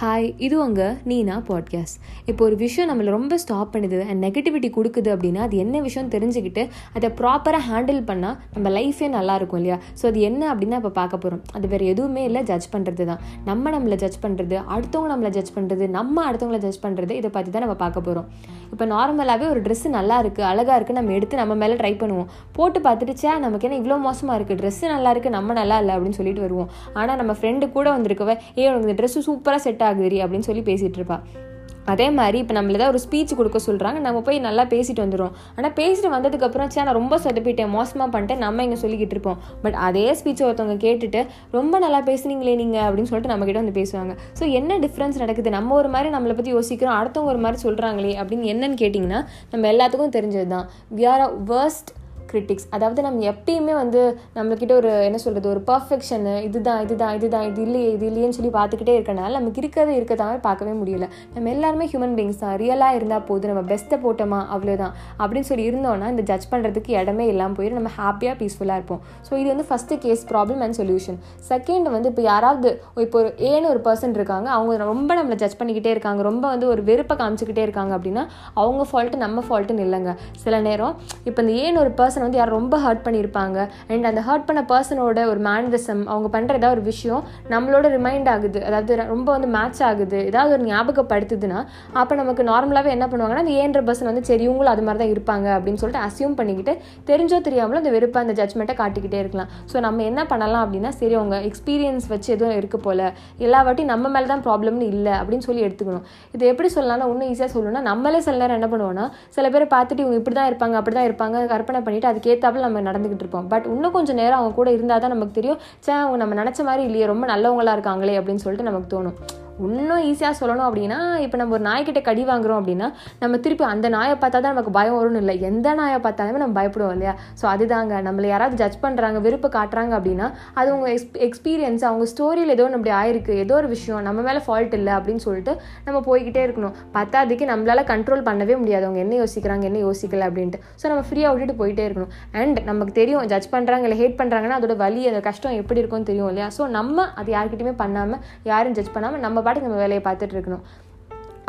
Hi இது உங்கள் நீனா podcast இப்போ ஒரு விஷயம் நம்மளை ரொம்ப ஸ்டாப் பண்ணுது அண்ட் நெகட்டிவிட்டி கொடுக்குது அப்படின்னா அது என்ன விஷயம் தெரிஞ்சுக்கிட்டு அதை ப்ராப்பராக ஹேண்டில் பண்ணால் நம்ம லைஃபே நல்லா இருக்கும் இல்லையா? ஸோ அது என்ன அப்படின்னா இப்போ பார்க்க போகிறோம் அது வேறு எதுவுமே இல்லை ஜட்ஜ் பண்ணுறது தான் நம்ம நம்மளை ஜட்ஜ் பண்ணுறது அடுத்தவங்க நம்மளை ஜட்ஜ் பண்ணுறது நம்ம அடுத்தவங்கள ஜட்ஜ் பண்ணுறது இதை பற்றி தான் நம்ம பார்க்க போகிறோம் இப்போ நார்மலாகவே ஒரு ட்ரெஸ்ஸு நல்லா இருக்குது அழகாக இருக்குது நம்ம எடுத்து நம்ம மேலே ட்ரை பண்ணுவோம். போட்டு பார்த்துட்டு சே நமக்கு என்ன இவ்வளோ மோசமாக இருக்குது ட்ரெஸ்ஸு நல்லா இருக்குது நம்ம நல்லா இல்லை அப்படின்னு சொல்லிட்டு வருவோம். ஆனால் நம்ம ஃப்ரெண்டு கூட வந்திருக்கவே ஏ உனக்கு இந்த ட்ரெஸ்ஸு சூப்பராக செட் ஆகுதுரி அப்படின்னு சொல்லி பேசிகிட்டு இருப்பா. அதே மாதிரி இப்போ நம்மள ஏதாவது ஒரு ஸ்பீச் கொடுக்க சொல்கிறாங்க நம்ம போய் நல்லா பேசிட்டு வந்துடும் ஆனால் பேசிட்டு வந்ததுக்கப்புறம் சே நான் ரொம்ப சொதப்பிட்டேன் மோசமாக பண்ணிட்டேன் நம்ம இங்கே சொல்லிக்கிட்டு இருப்போம். பட் அதே ஸ்பீச்சை ஒருத்தவங்க கேட்டுட்டு ரொம்ப நல்லா பேசுனீங்களே நீங்கள் அப்படின்னு சொல்லிட்டு நம்மக்கிட்ட வந்து பேசுவாங்க. ஸோ என்ன டிஃப்ரென்ஸ் நடக்குது? நம்ம ஒரு மாதிரி நம்மளை பற்றி யோசிக்கிறோம் அடுத்தவங்க ஒரு மாதிரி சொல்கிறாங்களே அப்படின்னு என்னன்னு கேட்டிங்கன்னா நம்ம எல்லாத்துக்கும் தெரிஞ்சது தான் we are a worst critics அதாவது நம்ம எப்பயுமே வந்து நம்மக்கிட்ட ஒரு என்ன சொல்கிறது ஒரு பர்ஃபெக்ஷனு இதுதான் இதுதான் இதுதான் இது இல்லையே இது இல்லையேன்னு சொல்லி பார்த்துக்கிட்டே இருக்கனால நமக்கு இருக்கிறது இருக்கிறதாவே பார்க்கவே முடியல. நம்ம எல்லாருமே ஹியூமன் பீங்ஸ் தான். ரியலாக இருந்தால் போதும். நம்ம பெஸ்ட்டை போட்டோமா? அவ்வளோதான் அப்படின்னு சொல்லி இருந்தோம்னா இந்த ஜட்ஜ் பண்ணுறதுக்கு இடமே இல்லாமல் போயிடும் நம்ம ஹாப்பியாக பீஸ்ஃபுல்லாக இருப்போம். ஸோ இது வந்து first case problem and solution second வந்து இப்போ யாராவது இப்போ ஒரு ஏன்னு ஒரு பர்சன் இருக்காங்க. அவங்க ரொம்ப நம்மளை ஜட்ஜ் பண்ணிக்கிட்டே இருக்காங்க. ரொம்ப வந்து ஒரு வெறுப்பை காமிச்சிக்கிட்டே இருக்காங்க அப்படின்னா அவங்க ஃபால்ட்டு நம்ம ஃபால்ட்டுன்னு இல்லைங்க. சில நேரம் இப்போ இந்த ஏன்னு ஒரு பர்சன் வந்து யார் ரொம்ப ஹர்ட் பண்ணியிருப்பாங்க அண்ட் அந்த ஹர்ட் பண்ண பர்சனோட ஒரு மேனரிசம் அவங்க பண்ணுற ஏதாவது ஒரு விஷயம் நம்மளோட ரிமைண்ட் ஆகுது. அதாவது ரொம்ப வந்து மேட்ச் ஆகுது. ஏதாவது ஒரு ஞாபகப்படுத்துதுன்னா அப்போ நமக்கு நார்மலாகவே என்ன பண்ணுவாங்கன்னா அந்த ஏன்ற பர்சன் வந்து சரி இவங்களும் அது மாதிரி தான் இருப்பாங்க அப்படின்னு சொல்லிட்டு அசியூம் பண்ணிக்கிட்டு தெரிஞ்சோ தெரியாமலோ அந்த வெறுப்பை அந்த ஜட்மெண்ட்டை காட்டிக்கிட்டே இருக்கலாம். ஸோ நம்ம என்ன பண்ணலாம் அப்படின்னா சரி அவங்க எக்ஸ்பீரியன்ஸ் வச்சு எதுவும் இருக்குது போல். எல்லா வாட்டியும் நம்ம மேலே தான் ப்ராப்ளம்னு இல்லை அப்படின்னு சொல்லி எடுத்துக்கணும். இது எப்படி சொல்லலாம்னா இன்னும் ஈஸியாக சொல்லணும்னா நம்மளே சில நேரம் என்ன பண்ணுவோம்னா சில பேரை பார்த்துட்டு இவங்க இப்படி தான் இருப்பாங்க அப்படி தான் இருப்பாங்க கற்பனை பண்ணிட்டு அதுக்கேற்றாப்புல நம்ம நடந்துக்கிட்டு இருப்போம். பட் இன்னும் கொஞ்சம் நேரம் அவங்க கூட இருந்தால் தான் நமக்கு தெரியும். சே அவங்க நம்ம நினச்ச மாதிரி இல்லையே ரொம்ப நல்லவங்களா இருக்காங்களே அப்படின்னு சொல்லிட்டு நமக்கு தோணும். இன்னும் ஈஸியாக சொல்லணும் அப்படின்னா இப்போ நம்ம ஒரு நாய்கிட்ட கடி வாங்குறோம் அப்படின்னா நம்ம திருப்பி அந்த நாயை பார்த்தா தான் நமக்கு பயம் வரும்னு இல்லை. எந்த நாயை பார்த்தாலுமே நம்ம பயப்படுவோம் இல்லையா? ஸோ அதுதாங்க. நம்மளை யாராவது ஜட்ஜ் பண்ணுறாங்க விருப்பம் காட்டுறாங்க அப்படின்னா அது உங்கள் எக்ஸ் எக்ஸ்பீரியன்ஸ் அவங்க ஸ்டோரியில் ஏதோ ஒன்று அப்படி ஆயிருக்கு. ஏதோ ஒரு விஷயம் நம்ம மேலே ஃபால்ட் இல்லை அப்படின்னு சொல்லிட்டு நம்ம போய்கிட்டே இருக்கணும். பத்தாதுக்கு நம்மளால் கண்ட்ரோல் பண்ணவே முடியாது. அவங்க என்ன யோசிக்கிறாங்க என்ன யோசிக்கல அப்படின்ட்டு. ஸோ நம்ம ஃப்ரீயாக விட்டுட்டு போயிட்டே இருக்கணும். அண்ட் நமக்கு தெரியும் ஜட்ஜ் பண்ணுறாங்க இல்லை ஹேட் பண்ணுறாங்கன்னா அதோட வலி அந்த கஷ்டம் எப்படி இருக்கும்னு தெரியும் இல்லையா? ஸோ நம்ம அது யார்கிட்டயுமே பண்ணாமல் யாரும் ஜட்ஜ் பண்ணாமல் நம்ம பாட்டுக்கு நம்ம வேலையை பார்த்துட்டு இருக்கணும்.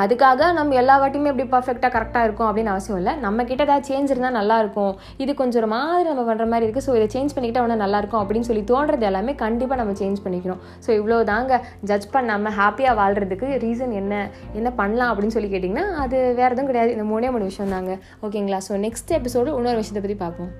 அதுக்காக நம்ம எல்லா வாட்டியுமே எப்படி பர்ஃபெக்டாக கரெக்டாக இருக்கும் அப்படின்னு அவசியம் இல்லை. நம்ம கிட்ட ஏதாவது சேஞ்ச் இருந்தால் நல்லாயிருக்கும் இது கொஞ்சம் ஒரு மாதிரி நம்ம பண்ணுற மாதிரி இருக்குது ஸோ இதை சேஞ்ச் பண்ணிக்கிட்டால் ஒன்று நல்லாயிருக்கும் அப்படின்னு சொல்லி தோன்றது எல்லாமே கண்டிப்பாக நம்ம சேஞ்ச் பண்ணிக்கணும். ஸோ இவ்வளோ தாங்க ஜட்ஜ் பண்ணாமல் ஹாப்பியாக வாழ்கிறதுக்கு ரீசன் என்ன? என்ன பண்ணலாம் அப்படின்னு சொல்லி கேட்டிங்கன்னா அது வேறு எதுவும் கிடையாது. இந்த மூணே மூணு விஷயம் தாங்க ஓகேங்களா ஸோ நெக்ஸ்ட் எபிசோடு இன்னொரு விஷயத்தை பற்றி பார்ப்போம்.